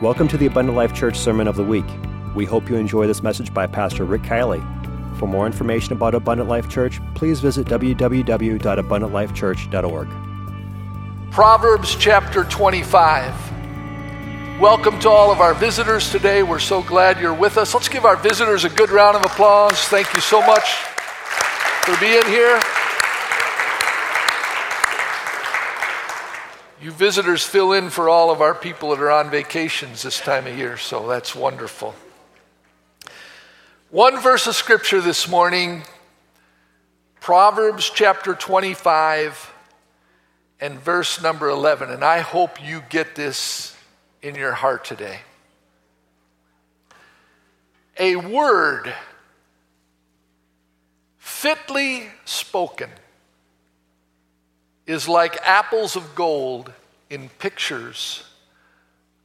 Welcome to the Abundant Life Church Sermon of the Week. We hope you enjoy this message by Pastor Rick Kielley. For more information about Abundant Life Church, please visit www.abundantlifechurch.org. Proverbs chapter 25. Welcome to all of our visitors today. We're so glad you're with us. Let's give our visitors a good round of applause. Thank you so much for being here. You visitors fill in for all of our people that are on vacations this time of year, so that's wonderful. One verse of scripture this morning Proverbs chapter 25 and verse number 11. And I hope you get this in your heart today. A word fitly spoken is like apples of gold in pictures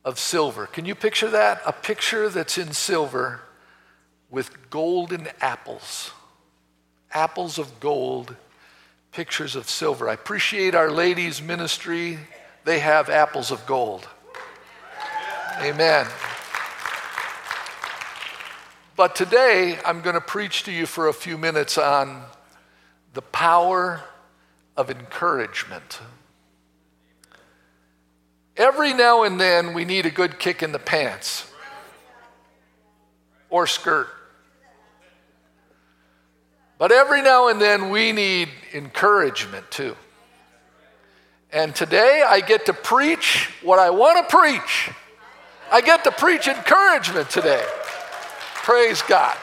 of silver. Can you picture that? A picture that's in silver with golden apples. Apples of gold, pictures of silver. I appreciate our ladies' ministry. They have apples of gold. Amen. But today, I'm going to preach to you for a few minutes on the power of encouragement. Every now and then, we need a good kick in the pants or skirt. But every now and then, we need encouragement too. And today, I get to preach what I want to preach. I get to preach encouragement today. Praise God.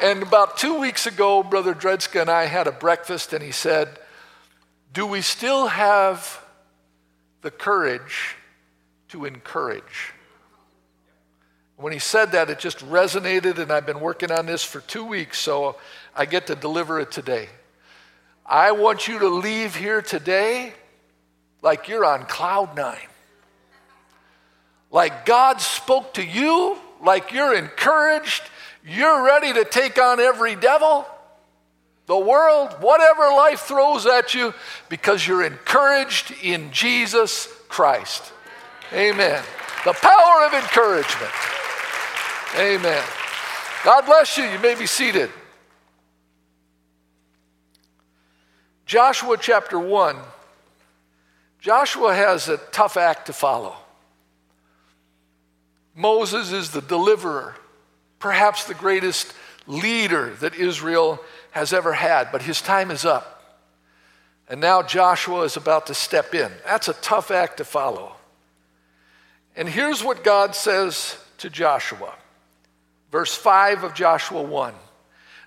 And about two weeks ago, Brother Dredska and I had a breakfast, and he said, Do we still have the courage to encourage? When he said that, it just resonated, and I've been working on this for two weeks, so I get to deliver it today. I want you to leave here today like you're on cloud nine. Like God spoke to you, like you're encouraged you're ready to take on every devil, the world, whatever life throws at you, because you're encouraged in Jesus Christ. Amen. The power of encouragement. Amen. God bless you. You may be seated. Joshua chapter 1. Joshua has a tough act to follow. Moses is the deliverer perhaps the greatest leader that Israel has ever had, but his time is up. And now Joshua is about to step in. That's a tough act to follow. And here's what God says to Joshua. Verse 5 of Joshua 1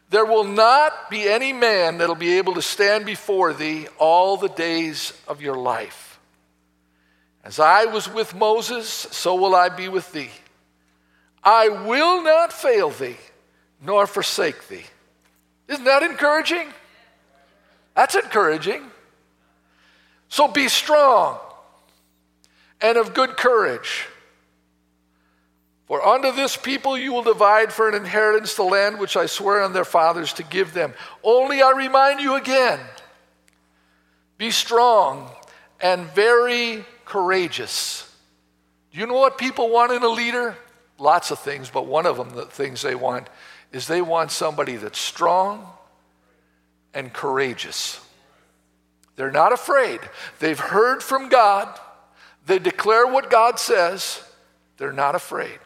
There will not be any man that'll be able to stand before thee all the days of your life. As I was with Moses, so will I be with thee. I will not fail thee, nor forsake thee. Isn't that encouraging? That's encouraging. So be strong and of good courage. For unto this people you will divide for an inheritance the land which I swear on their fathers to give them. Only I remind you again be strong and very courageous. Do you know what people want in a leader? Lots of things, but one of them, the things they want, is they want somebody that's strong and courageous. They're not afraid. They've heard from God. They declare what God says. They're not afraid.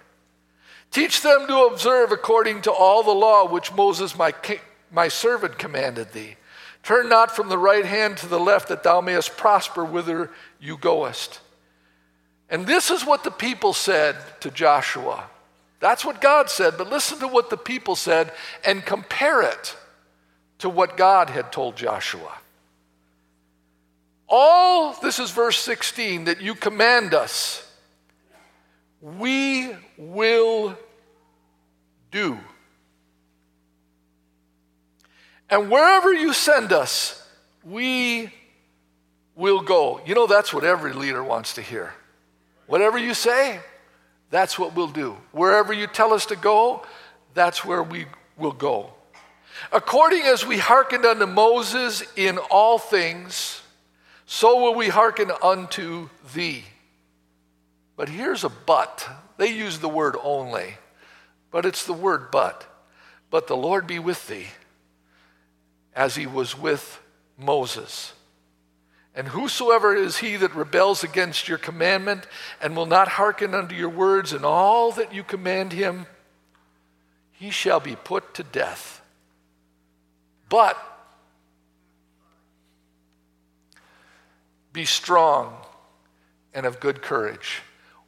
Teach them to observe according to all the law which Moses, my, my servant, commanded thee. Turn not from the right hand to the left, that thou mayest prosper whither you goest. And this is what the people said to Joshua. That's what God said, but listen to what the people said and compare it to what God had told Joshua. All, this is verse 16, that you command us, we will do. And wherever you send us, we will go. You know, that's what every leader wants to hear. Whatever you say, that's what we'll do. Wherever you tell us to go, that's where we will go. According as we hearkened unto Moses in all things, so will we hearken unto thee. But here's a but. They use the word only, but it's the word but. But the Lord be with thee as he was with Moses. And whosoever is he that rebels against your commandment and will not hearken unto your words and all that you command him, he shall be put to death. But be strong and of good courage.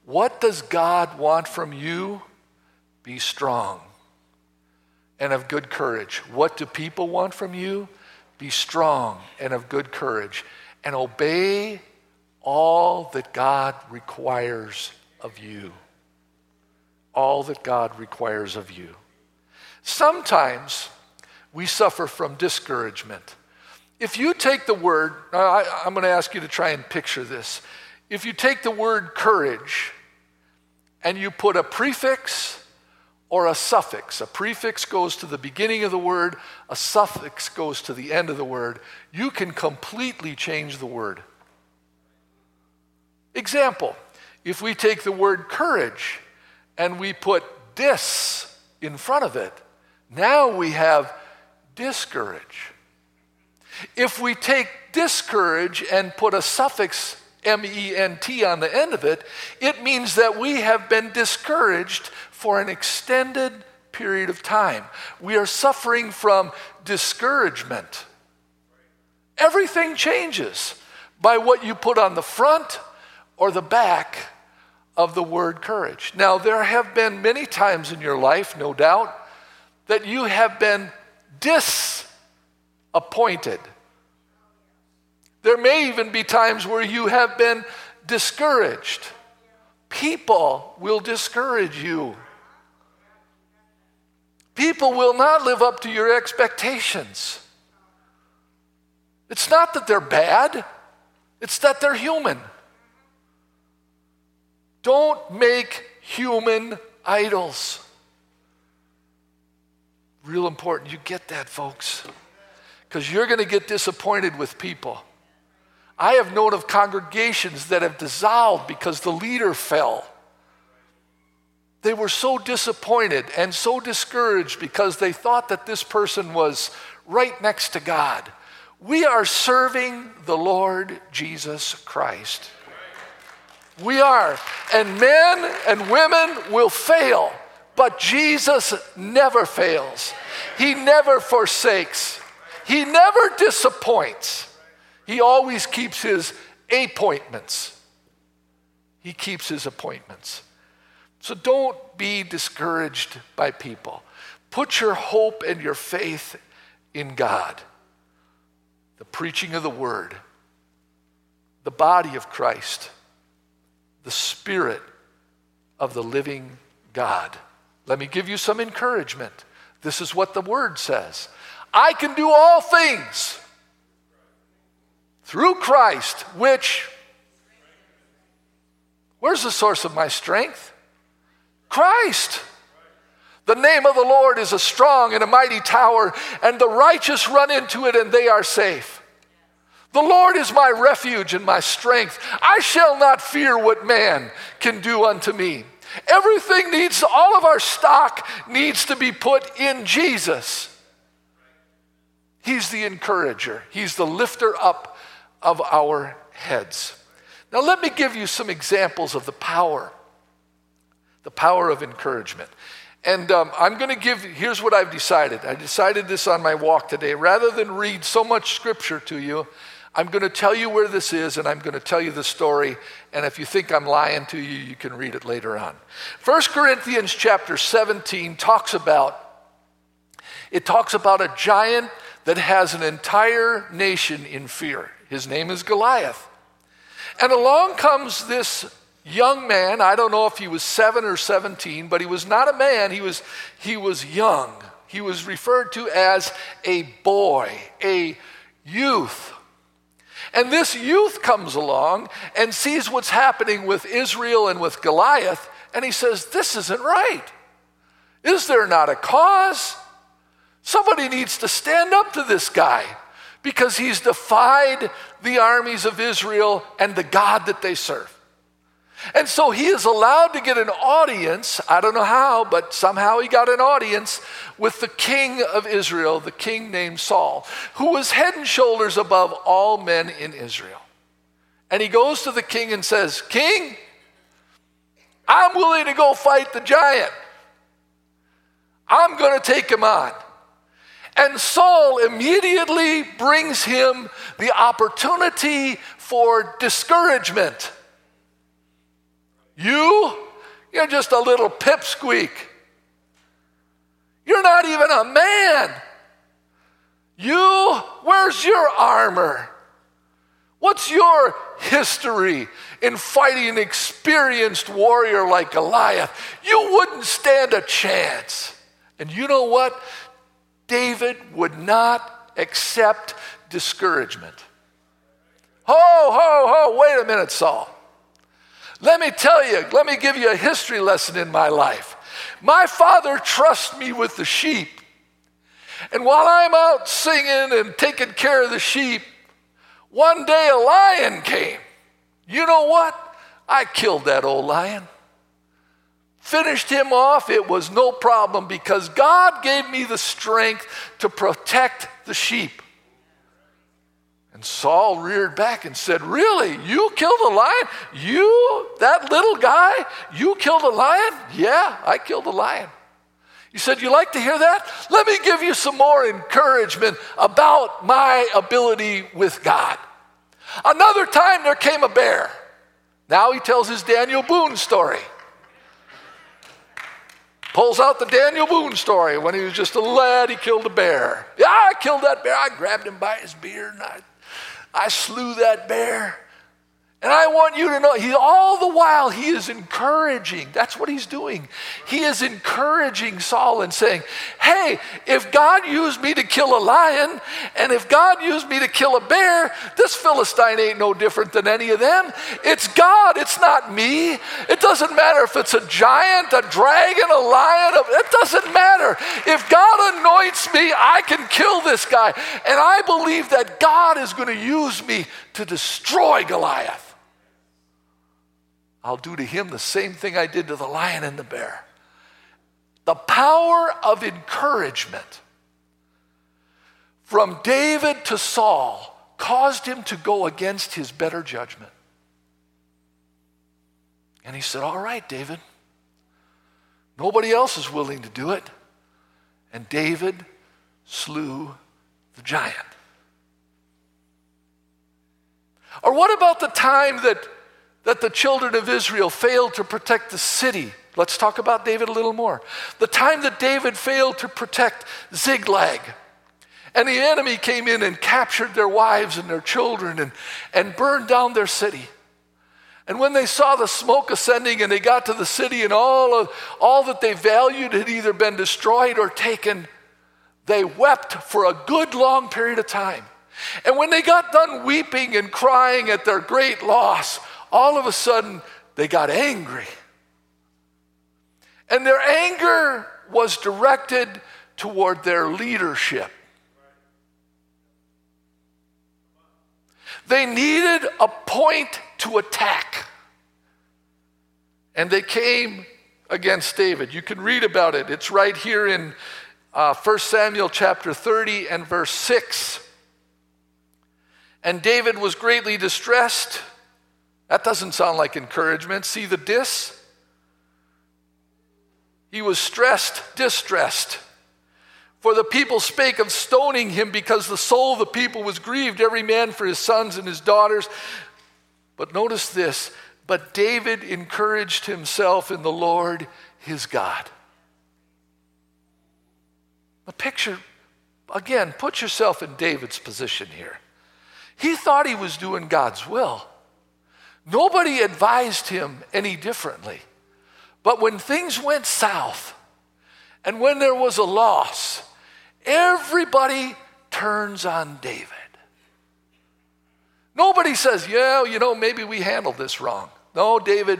What does God want from you? Be strong and of good courage. What do people want from you? Be strong and of good courage and obey all that God requires of you. All that God requires of you. Sometimes we suffer from discouragement. If you take the word, I, am going to ask you to try and picture this. If you take the word courage and you put a prefix or a suffix, a prefix goes to the beginning of the word, a suffix goes to the end of the word, you can completely change the word. Example, if we take the word courage and we put dis in front of it, now we have discourage. If we take discourage and put a suffix M E N T on the end of it, it means that we have been discouraged for an extended period of time. We are suffering from discouragement. Everything changes by what you put on the front or the back of the word courage. Now, there have been many times in your life, no doubt, that you have been disappointed. There may even be times where you have been discouraged. People will discourage you. People will not live up to your expectations. It's not that they're bad, it's that they're human. Don't make human idols. Real important. You get that, folks. Because you're going to get disappointed with people. I have known of congregations that have dissolved because the leader fell. They were so disappointed and so discouraged because they thought that this person was right next to God. We are serving the Lord Jesus Christ. We are. And men and women will fail, but Jesus never fails. He never forsakes, He never disappoints. He always keeps His appointments. He keeps His appointments. So don't be discouraged by people. Put your hope and your faith in God the preaching of the word, the body of Christ, the spirit of the living God. Let me give you some encouragement. This is what the word says I can do all things through Christ, which, where's the source of my strength? Christ. The name of the Lord is a strong and a mighty tower, and the righteous run into it and they are safe. The Lord is my refuge and my strength. I shall not fear what man can do unto me. Everything needs, all of our stock needs to be put in Jesus. He's the encourager, He's the lifter up of our heads. Now, let me give you some examples of the power, the power of encouragement. And um, I'm going to give, here's what I've decided. I decided this on my walk today. Rather than read so much scripture to you, I'm going to tell you where this is and I'm going to tell you the story. And if you think I'm lying to you, you can read it later on. 1 Corinthians chapter 17 talks about it talks about a giant that has an entire nation in fear. His name is Goliath. And along comes this young man. I don't know if he was seven or 17, but he was not a man, he was, he was young. He was referred to as a boy, a youth. And this youth comes along and sees what's happening with Israel and with Goliath, and he says, This isn't right. Is there not a cause? Somebody needs to stand up to this guy because he's defied the armies of Israel and the God that they serve. And so he is allowed to get an audience. I don't know how, but somehow he got an audience with the king of Israel, the king named Saul, who was head and shoulders above all men in Israel. And he goes to the king and says, King, I'm willing to go fight the giant. I'm going to take him on. And Saul immediately brings him the opportunity for discouragement. You, you're just a little pipsqueak. You're not even a man. You, where's your armor? What's your history in fighting an experienced warrior like Goliath? You wouldn't stand a chance. And you know what? David would not accept discouragement. Ho, ho, ho, wait a minute, Saul. Let me tell you, let me give you a history lesson in my life. My father trusts me with the sheep. And while I'm out singing and taking care of the sheep, one day a lion came. You know what? I killed that old lion. Finished him off. It was no problem because God gave me the strength to protect the sheep. And Saul reared back and said, Really? You killed a lion? You, that little guy, you killed a lion? Yeah, I killed a lion. You said, You like to hear that? Let me give you some more encouragement about my ability with God. Another time there came a bear. Now he tells his Daniel Boone story. Pulls out the Daniel Boone story. When he was just a lad, he killed a bear. Yeah, I killed that bear. I grabbed him by his beard and I I slew that bear. And I want you to know, he, all the while, he is encouraging. That's what he's doing. He is encouraging Saul and saying, Hey, if God used me to kill a lion, and if God used me to kill a bear, this Philistine ain't no different than any of them. It's God, it's not me. It doesn't matter if it's a giant, a dragon, a lion, it doesn't matter. If God anoints me, I can kill this guy. And I believe that God is going to use me to destroy Goliath. I'll do to him the same thing I did to the lion and the bear. The power of encouragement from David to Saul caused him to go against his better judgment. And he said, All right, David. Nobody else is willing to do it. And David slew the giant. Or what about the time that that the children of Israel failed to protect the city. Let's talk about David a little more. The time that David failed to protect Ziklag, and the enemy came in and captured their wives and their children and, and burned down their city. And when they saw the smoke ascending and they got to the city and all, of, all that they valued had either been destroyed or taken, they wept for a good long period of time. And when they got done weeping and crying at their great loss, all of a sudden they got angry. And their anger was directed toward their leadership. They needed a point to attack. And they came against David. You can read about it. It's right here in uh, 1 Samuel chapter 30 and verse 6. And David was greatly distressed that doesn't sound like encouragement. See the dis? He was stressed, distressed. For the people spake of stoning him because the soul of the people was grieved, every man for his sons and his daughters. But notice this but David encouraged himself in the Lord his God. A picture, again, put yourself in David's position here. He thought he was doing God's will. Nobody advised him any differently. But when things went south and when there was a loss, everybody turns on David. Nobody says, yeah, you know, maybe we handled this wrong. No, David,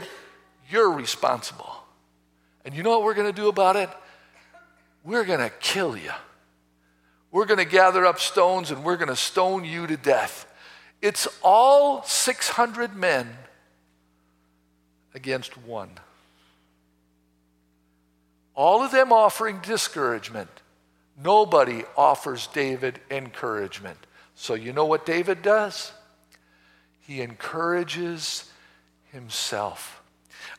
you're responsible. And you know what we're going to do about it? We're going to kill you. We're going to gather up stones and we're going to stone you to death. It's all 600 men against one. All of them offering discouragement. Nobody offers David encouragement. So, you know what David does? He encourages himself.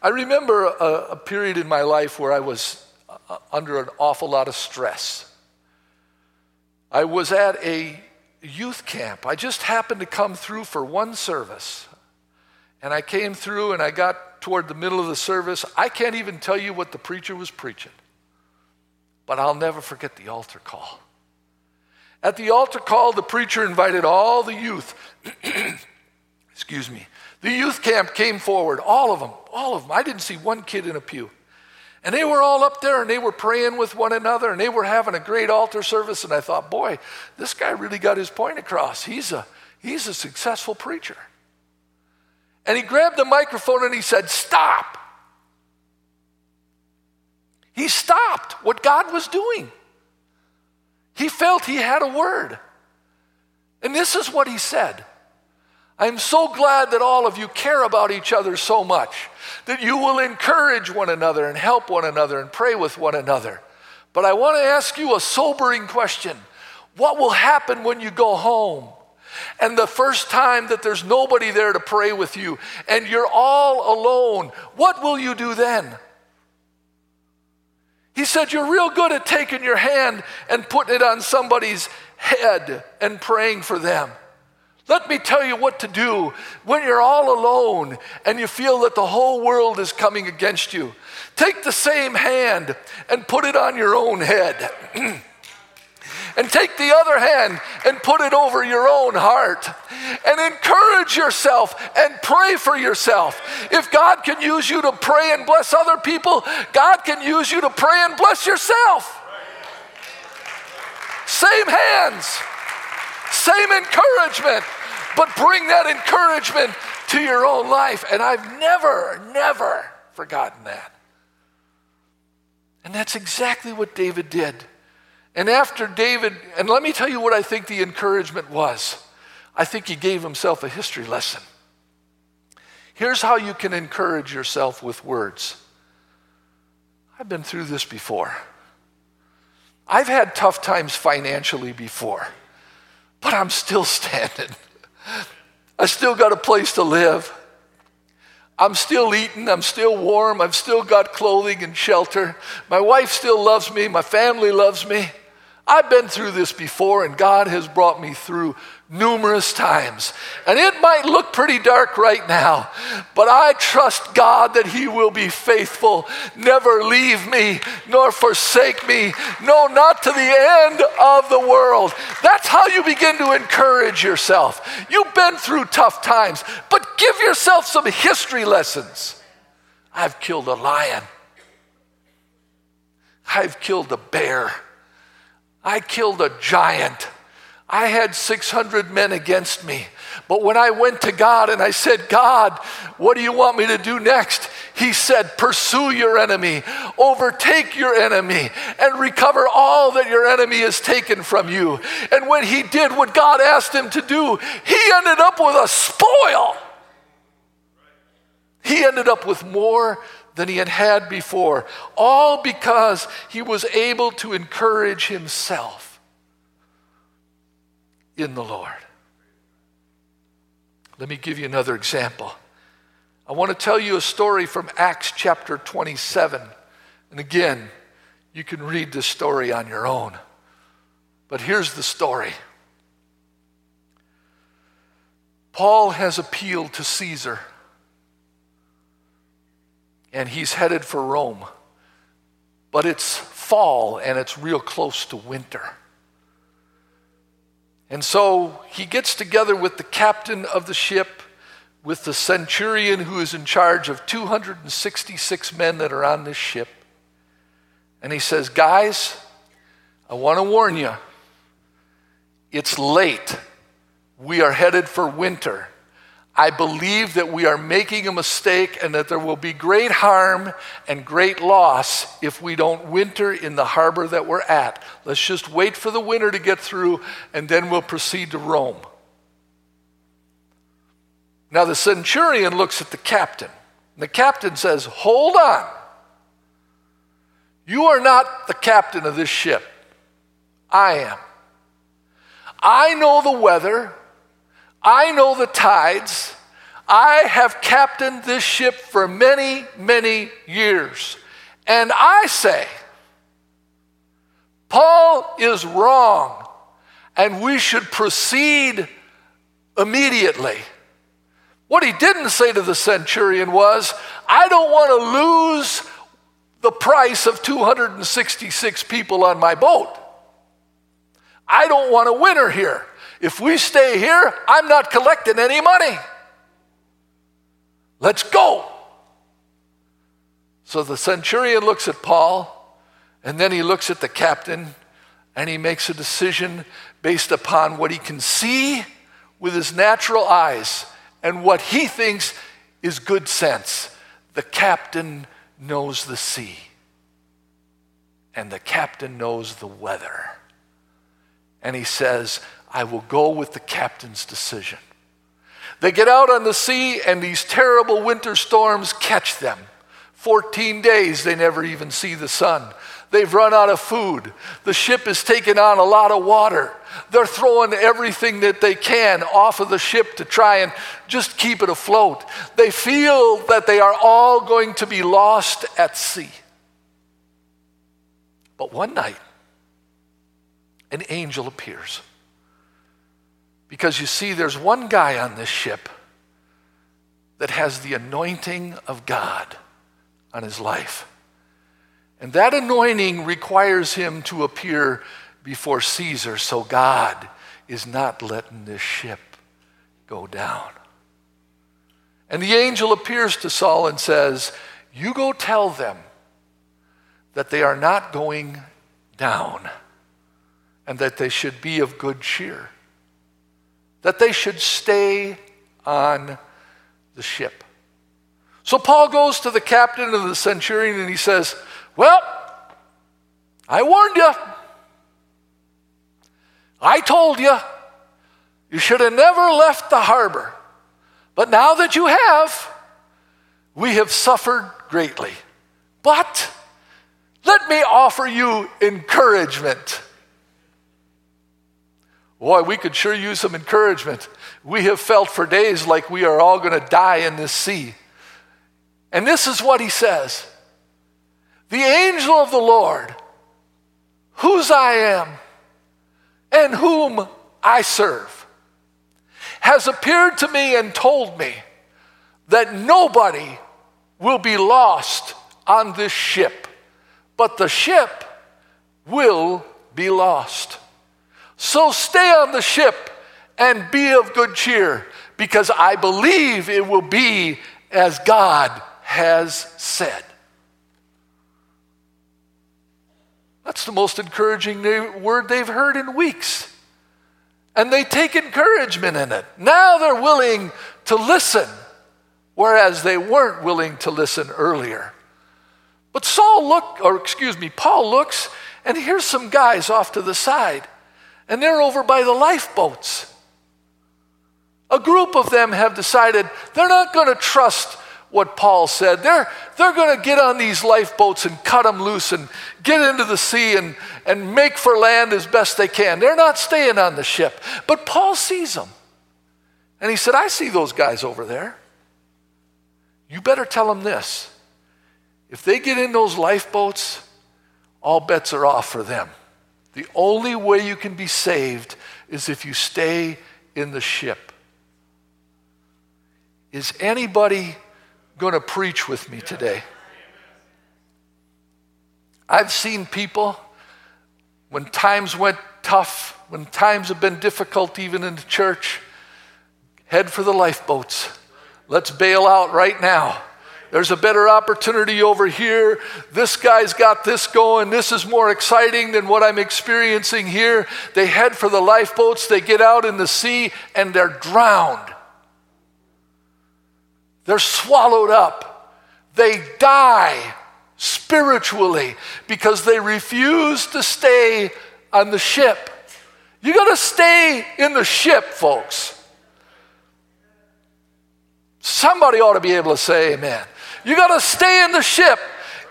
I remember a, a period in my life where I was uh, under an awful lot of stress. I was at a youth camp. I just happened to come through for one service. And I came through and I got toward the middle of the service. I can't even tell you what the preacher was preaching, but I'll never forget the altar call. At the altar call, the preacher invited all the youth. Excuse me. The youth camp came forward, all of them, all of them. I didn't see one kid in a pew. And they were all up there and they were praying with one another and they were having a great altar service. And I thought, boy, this guy really got his point across. He's a, he's a successful preacher. And he grabbed the microphone and he said, Stop. He stopped what God was doing. He felt he had a word. And this is what he said I'm so glad that all of you care about each other so much that you will encourage one another and help one another and pray with one another. But I want to ask you a sobering question What will happen when you go home? And the first time that there's nobody there to pray with you and you're all alone, what will you do then? He said, You're real good at taking your hand and putting it on somebody's head and praying for them. Let me tell you what to do when you're all alone and you feel that the whole world is coming against you. Take the same hand and put it on your own head. and take the other hand and put it over your own heart and encourage yourself and pray for yourself. If God can use you to pray and bless other people, God can use you to pray and bless yourself. Same hands, same encouragement, but bring that encouragement to your own life. And I've never, never forgotten that. And that's exactly what David did. And after David, and let me tell you what I think the encouragement was. I think he gave himself a history lesson. Here's how you can encourage yourself with words. I've been through this before. I've had tough times financially before, but I'm still standing. I still got a place to live. I'm still eating, I'm still warm, I've still got clothing and shelter. My wife still loves me, my family loves me. I've been through this before, and God has brought me through numerous times. And it might look pretty dark right now, but I trust God that He will be faithful, never leave me nor forsake me, no, not to the end of the world. That's how you begin to encourage yourself. You've been through tough times, but give yourself some history lessons. I've killed a lion, I've killed a bear. I killed a giant. I had 600 men against me. But when I went to God and I said, God, what do you want me to do next? He said, Pursue your enemy, overtake your enemy, and recover all that your enemy has taken from you. And when he did what God asked him to do, he ended up with a spoil. He ended up with more than he had had before, all because he was able to encourage himself in the Lord. Let me give you another example. I want to tell you a story from Acts chapter 27. And again, you can read this story on your own. But here's the story Paul has appealed to Caesar and he's headed for Rome. But it's fall and it's real close to winter. And so he gets together with the captain of the ship, with the centurion who is in charge of 266 men that are on this ship. And he says, Guys, I want to warn you, it's late. We are headed for winter. I believe that we are making a mistake and that there will be great harm and great loss if we don't winter in the harbor that we're at. Let's just wait for the winter to get through and then we'll proceed to Rome. Now, the centurion looks at the captain And the captain says, Hold on. You are not the captain of this ship. I am. I know the weather. I know the tides. I have captained this ship for many, many years. And I say, Paul is wrong, and we should proceed immediately. What he didn't say to the centurion was, I don't want to lose the price of 266 people on my boat. I don't want a winner here. If we stay here, I'm not collecting any money. Let's go. So the centurion looks at Paul, and then he looks at the captain, and he makes a decision based upon what he can see with his natural eyes and what he thinks is good sense. The captain knows the sea, and the captain knows the weather. And he says, I will go with the captain's decision. They get out on the sea, and these terrible winter storms catch them. 14 days, they never even see the sun. They've run out of food. The ship has taken on a lot of water. They're throwing everything that they can off of the ship to try and just keep it afloat. They feel that they are all going to be lost at sea. But one night, an angel appears. Because you see, there's one guy on this ship that has the anointing of God on his life. And that anointing requires him to appear before Caesar, so God is not letting this ship go down. And the angel appears to Saul and says, You go tell them that they are not going down and that they should be of good cheer, that they should stay on the ship. So Paul goes to the captain of the centurion and he says, Well, I warned you. I told you. You should have never left the harbor. But now that you have, we have suffered greatly. But let me offer you encouragement. Boy, we could sure use some encouragement. We have felt for days like we are all going to die in this sea. And this is what he says The angel of the Lord, whose I am and whom I serve, has appeared to me and told me that nobody will be lost on this ship, but the ship will be lost. So stay on the ship and be of good cheer, because I believe it will be as God has said. That's the most encouraging word they've heard in weeks. And they take encouragement in it. Now they're willing to listen, whereas they weren't willing to listen earlier. But Saul look, or excuse me, Paul looks, and here's some guys off to the side, and they're over by the lifeboats. A group of them have decided they're not going to trust what Paul said. They're, they're going to get on these lifeboats and cut them loose and get into the sea and, and make for land as best they can. They're not staying on the ship. But Paul sees them. And he said, I see those guys over there. You better tell them this. If they get in those lifeboats, all bets are off for them. The only way you can be saved is if you stay in the ship. Is anybody going to preach with me today. I've seen people when times went tough, when times have been difficult, even in the church, head for the lifeboats. Let's bail out right now. There's a better opportunity over here. This guy's got this going. This is more exciting than what I'm experiencing here. They head for the lifeboats, they get out in the sea, and they're drowned. They're swallowed up. They die spiritually because they refuse to stay on the ship. You got to stay in the ship, folks. Somebody ought to be able to say amen. You got to stay in the ship.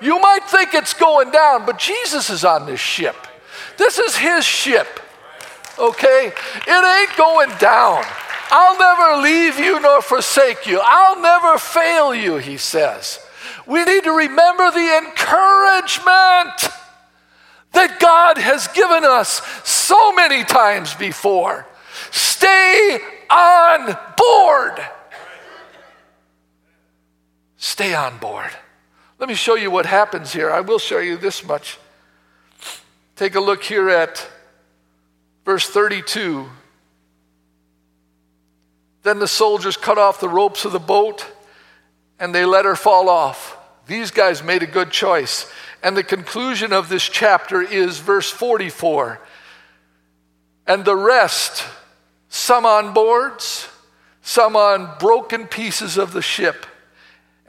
You might think it's going down, but Jesus is on this ship. This is his ship. Okay? It ain't going down. I'll never leave you nor forsake you. I'll never fail you, he says. We need to remember the encouragement that God has given us so many times before. Stay on board. Stay on board. Let me show you what happens here. I will show you this much. Take a look here at verse 32. Then the soldiers cut off the ropes of the boat and they let her fall off. These guys made a good choice. And the conclusion of this chapter is verse 44. And the rest, some on boards, some on broken pieces of the ship.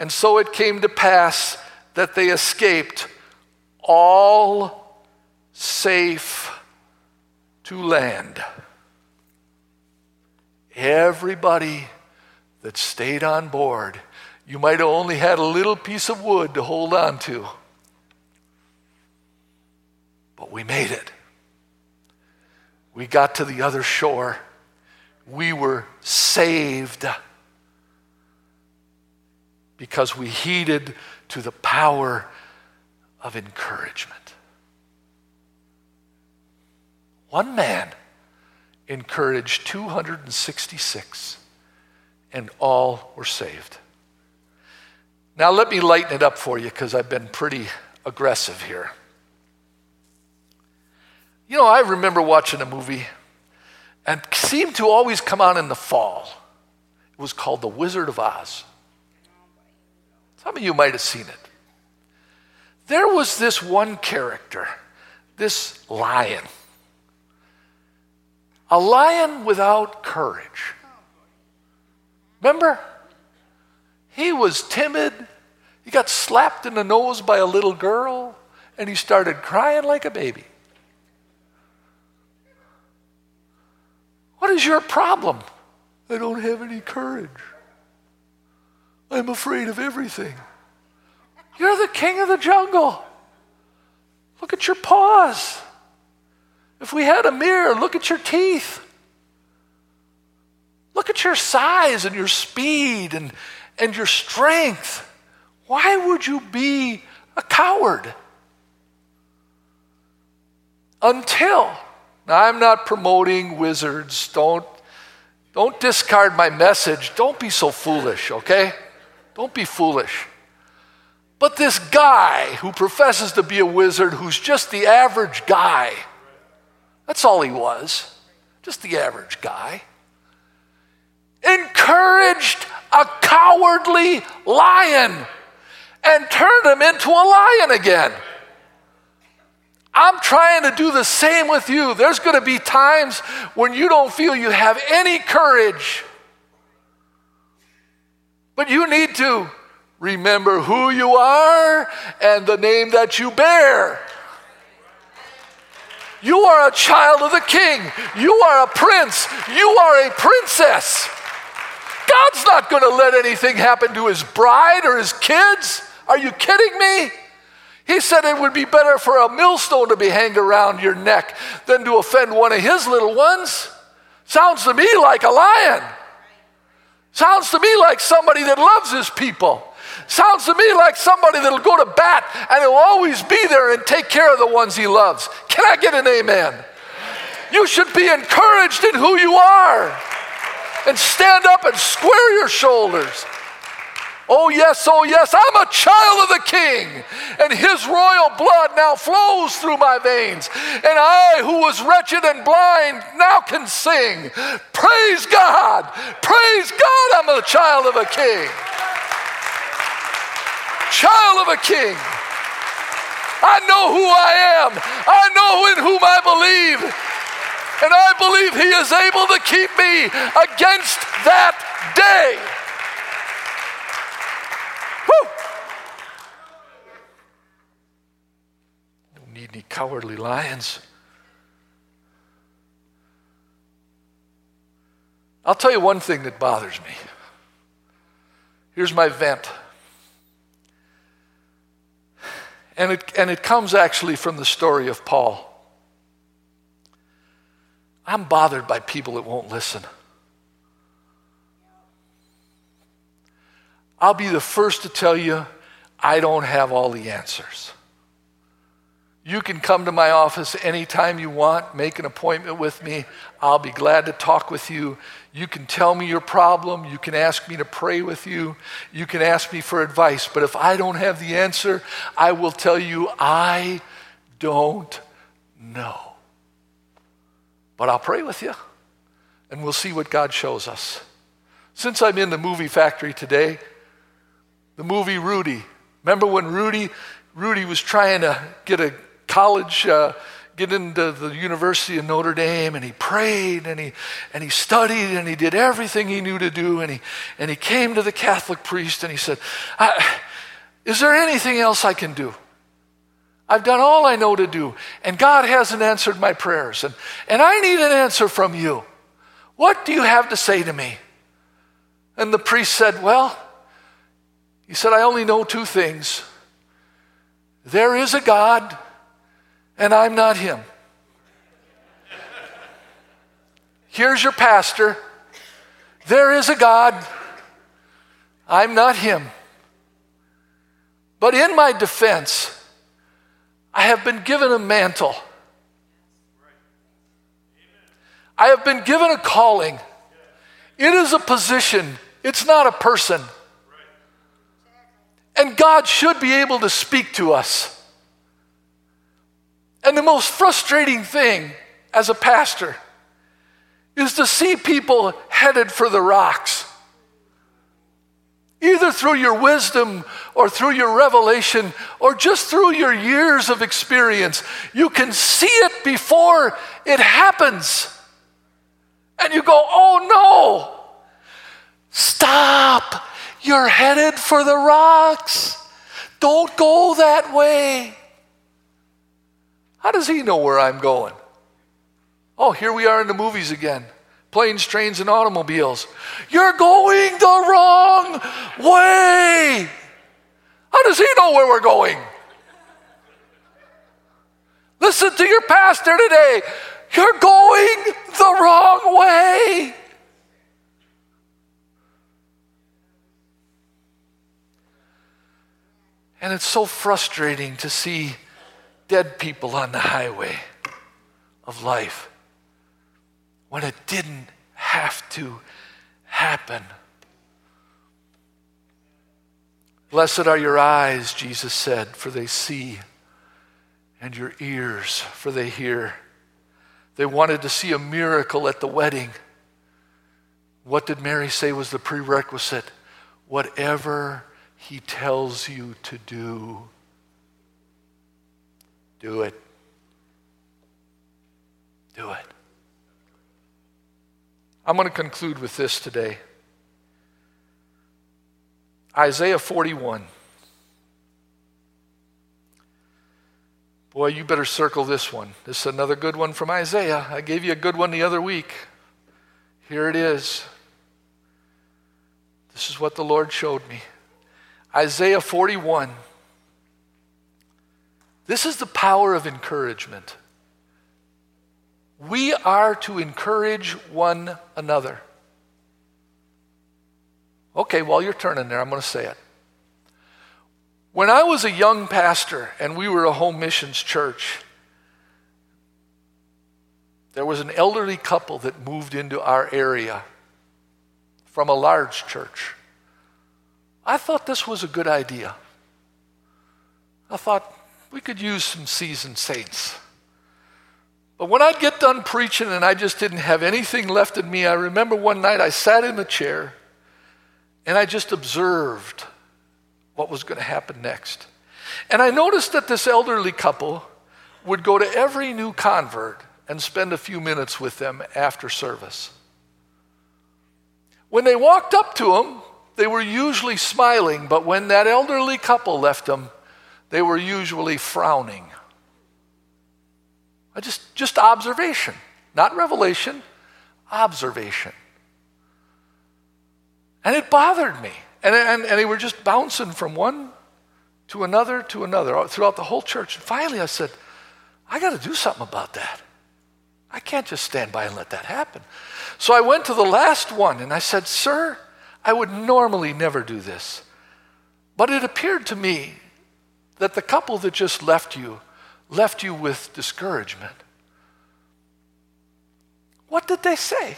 And so it came to pass that they escaped all safe to land. Everybody that stayed on board, you might have only had a little piece of wood to hold on to. But we made it. We got to the other shore. We were saved because we heeded to the power of encouragement. One man encouraged 266, and all were saved. Now, let me lighten it up for you because I've been pretty aggressive here. You know, I remember watching a movie and seemed to always come on in the fall. It was called The Wizard of Oz. Some of you might have seen it. There was this one character, this lion. A lion without courage. Remember? He was timid. He got slapped in the nose by a little girl, and he started crying like a baby. What is your problem? I don't have any courage. I'm afraid of everything. You're the king of the jungle. Look at your paws. If we had a mirror, look at your teeth. Look at your size and your speed and, and your strength. Why would you be a coward? Until, now I'm not promoting wizards. Don't, don't discard my message. Don't be so foolish, okay? Don't be foolish. But this guy who professes to be a wizard, who's just the average guy, that's all he was, just the average guy, encouraged a cowardly lion and turned him into a lion again. I'm trying to do the same with you. There's going to be times when you don't feel you have any courage. But you need to remember who you are and the name that you bear. You are a child of the king. You are a prince. You are a princess. God's not going to let anything happen to his bride or his kids. Are you kidding me? He said it would be better for a millstone to be hanged around your neck than to offend one of his little ones. Sounds to me like a lion. Sounds to me like somebody that loves his people. Sounds to me like somebody that'll go to bat and he'll always be there and take care of the ones he loves. Can I get an amen? You should be encouraged in who you are and stand up and square your shoulders. Oh, yes, oh, yes, I'm a child of the king, and his royal blood now flows through my veins. And I, who was wretched and blind, now can sing. Praise God! Praise God, I'm a child of a king. Child of a king. I know who I am, I know in whom I believe. And I believe he is able to keep me against that day. Woo! Don't need any cowardly lions. I'll tell you one thing that bothers me. Here's my vent. And it, and it comes actually from the story of Paul. I'm bothered by people that won't listen. I'll be the first to tell you, I don't have all the answers. You can come to my office anytime you want, make an appointment with me. I'll be glad to talk with you. You can tell me your problem. You can ask me to pray with you. You can ask me for advice. But if I don't have the answer, I will tell you, I don't know. But I'll pray with you, and we'll see what God shows us. Since I'm in the movie factory today, the movie Rudy. Remember when Rudy, Rudy was trying to get a college, uh, get into the University of Notre Dame, and he prayed and he, and he studied and he did everything he knew to do. And he, and he came to the Catholic priest and he said, Is there anything else I can do? I've done all I know to do, and God hasn't answered my prayers, and, and I need an answer from you. What do you have to say to me? And the priest said, Well, he said, I only know two things. There is a God, and I'm not him. Here's your pastor. There is a God, I'm not him. But in my defense, I have been given a mantle. I have been given a calling. It is a position, it's not a person. And God should be able to speak to us. And the most frustrating thing as a pastor is to see people headed for the rocks. Either through your wisdom or through your revelation or just through your years of experience, you can see it before it happens. And you go, oh no, stop. You're headed for the rocks. Don't go that way. How does he know where I'm going? Oh, here we are in the movies again planes, trains, and automobiles. You're going the wrong way. How does he know where we're going? Listen to your pastor today. You're going the wrong way. And it's so frustrating to see dead people on the highway of life when it didn't have to happen. Blessed are your eyes, Jesus said, for they see, and your ears, for they hear. They wanted to see a miracle at the wedding. What did Mary say was the prerequisite? Whatever he tells you to do, do it. Do it. I'm going to conclude with this today. Isaiah 41. Boy, you better circle this one. This is another good one from Isaiah. I gave you a good one the other week. Here it is. This is what the Lord showed me. Isaiah 41. This is the power of encouragement. We are to encourage one another. Okay, while you're turning there, I'm going to say it. When I was a young pastor and we were a home missions church, there was an elderly couple that moved into our area from a large church. I thought this was a good idea. I thought we could use some seasoned saints. But when I'd get done preaching and I just didn't have anything left in me, I remember one night I sat in the chair and I just observed what was going to happen next. And I noticed that this elderly couple would go to every new convert and spend a few minutes with them after service. When they walked up to them, they were usually smiling, but when that elderly couple left them, they were usually frowning. I just, just observation, not revelation, observation. And it bothered me. And, and, and they were just bouncing from one to another, to another, uh, throughout the whole church. And finally, I said, I got to do something about that. I can't just stand by and let that happen. So I went to the last one and I said, Sir, I would normally never do this. But it appeared to me that the couple that just left you left you with discouragement. What did they say?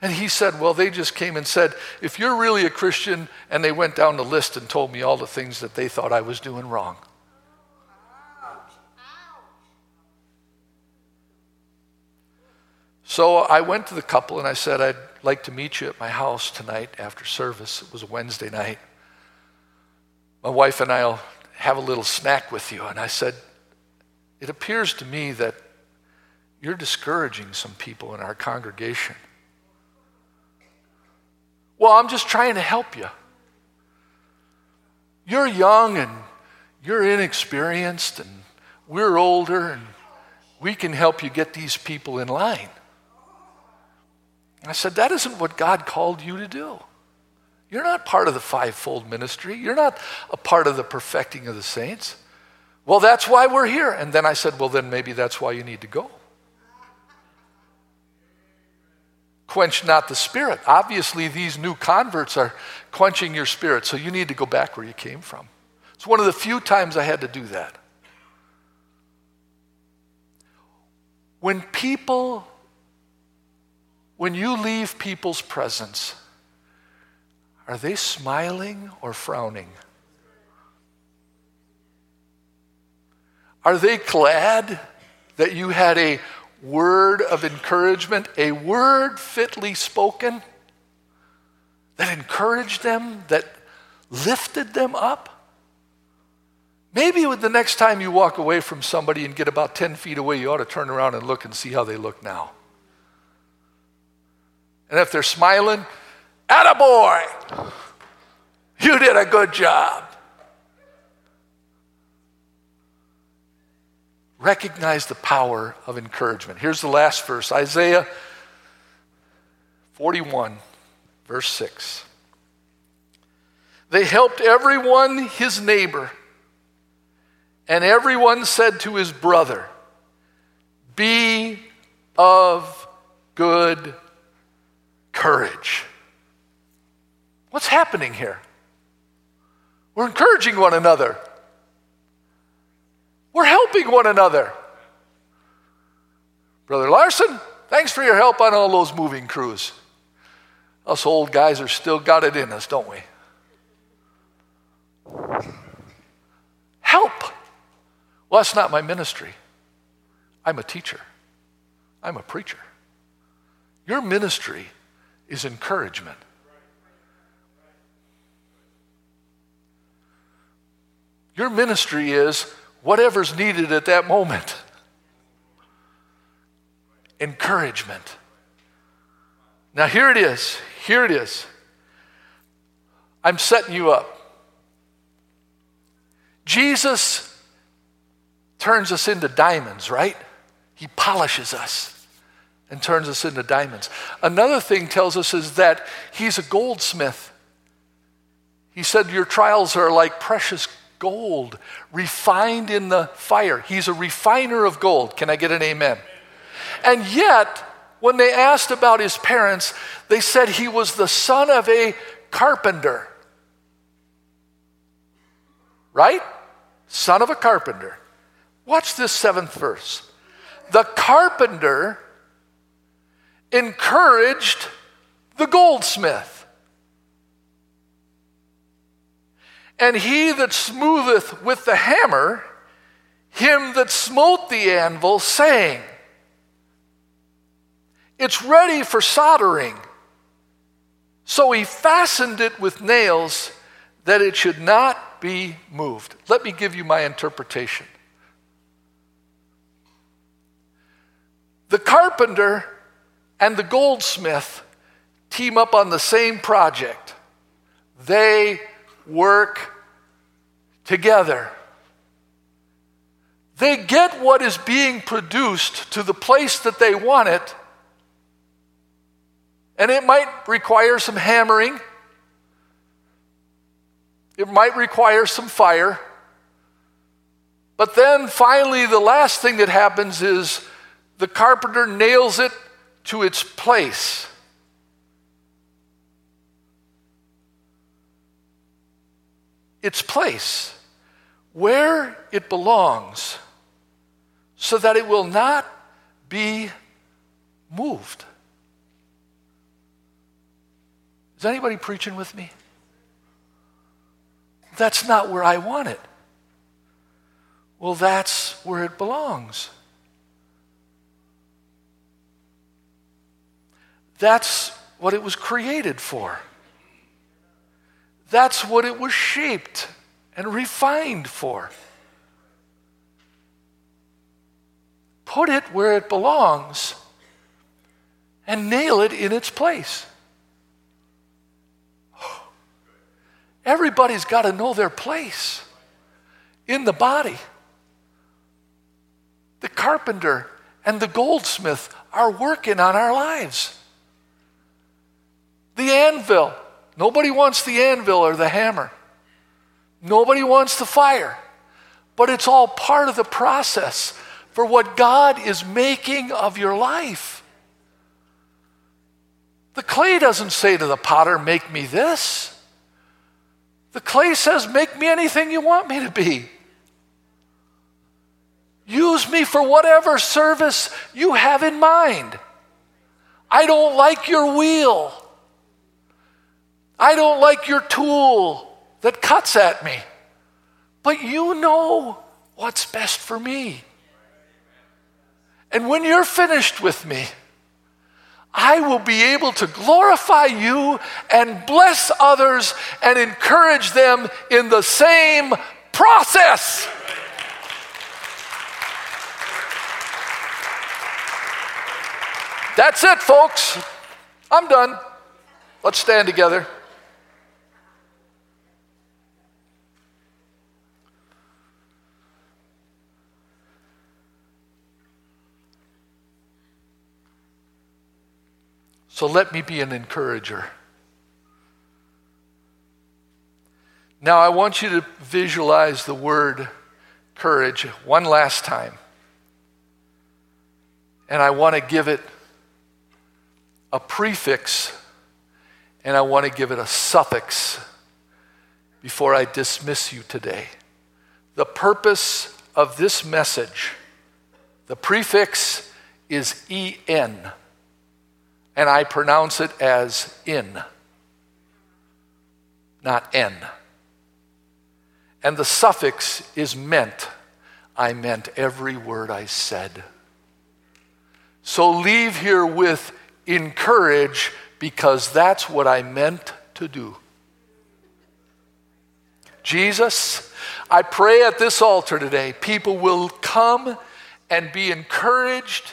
And he said, Well, they just came and said, If you're really a Christian, and they went down the list and told me all the things that they thought I was doing wrong. So I went to the couple and I said, I'd like to meet you at my house tonight after service. It was a Wednesday night. My wife and I'll have a little snack with you. And I said, It appears to me that you're discouraging some people in our congregation. Well, I'm just trying to help you. You're young and you're inexperienced, and we're older, and we can help you get these people in line. I said, That isn't what God called you to do. You're not part of the fivefold ministry. You're not a part of the perfecting of the saints. Well, that's why we're here. And then I said, Well, then maybe that's why you need to go. Quench not the spirit. Obviously, these new converts are quenching your spirit, so you need to go back where you came from. It's one of the few times I had to do that. When people when you leave people's presence, are they smiling or frowning? Are they glad that you had a word of encouragement, a word fitly spoken that encouraged them, that lifted them up? Maybe with the next time you walk away from somebody and get about 10 feet away, you ought to turn around and look and see how they look now. And if they're smiling, attaboy, you did a good job. Recognize the power of encouragement. Here's the last verse Isaiah 41, verse 6. They helped everyone his neighbor, and everyone said to his brother, Be of good courage. What's happening here? We're encouraging one another. We're helping one another. Brother Larson, thanks for your help on all those moving crews. Us old guys are still got it in us, don't we? Help. Well, that's not my ministry. I'm a teacher. I'm a preacher. Your ministry is encouragement. Your ministry is whatever's needed at that moment. Encouragement. Now, here it is. Here it is. I'm setting you up. Jesus turns us into diamonds, right? He polishes us and turns us into diamonds. Another thing tells us is that he's a goldsmith. He said, Your trials are like precious gold, refined in the fire. He's a refiner of gold. Can I get an amen? And yet, when they asked about his parents, they said he was the son of a carpenter. Right? Son of a carpenter. Watch this seventh verse. The carpenter encouraged the goldsmith. And he that smootheth with the hammer, him that smote the anvil, saying, It's ready for soldering. So he fastened it with nails that it should not be moved. Let me give you my interpretation. The carpenter and the goldsmith team up on the same project. They work together. They get what is being produced to the place that they want it, and it might require some hammering. It might require some fire. But then finally, the last thing that happens is the carpenter nails it to its place. Its place, where it belongs, so that it will not be moved. Is anybody preaching with me? That's not where I want it. Well, that's where it belongs. That's what it was created for. That's what it was shaped and refined for. Put it where it belongs and nail it in its place. Everybody's got to know their place in the body. The carpenter and the goldsmith are working on our lives. The anvil. Nobody wants the anvil or the hammer. Nobody wants the fire. But it's all part of the process for what God is making of your life. The clay doesn't say to the potter, Make me this. The clay says, Make me anything you want me to be. Use me for whatever service you have in mind. I don't like your wheel. I don't like your tool that cuts at me. But you know what's best for me. And when you're finished with me, I will be able to glorify you and bless others and encourage them in the same process. That's it, folks. I'm done. Let's stand together. So let me be an encourager. Now, I want you to visualize the word courage one last time. And I want to give it a prefix and I want to give it a suffix before I dismiss you today. The purpose of this message, the prefix is EN and I pronounce it as in, not n. And the suffix is meant. I meant every word I said. So leave here with encourage because that's what I meant to do. Jesus, I pray at this altar today, people will come and be encouraged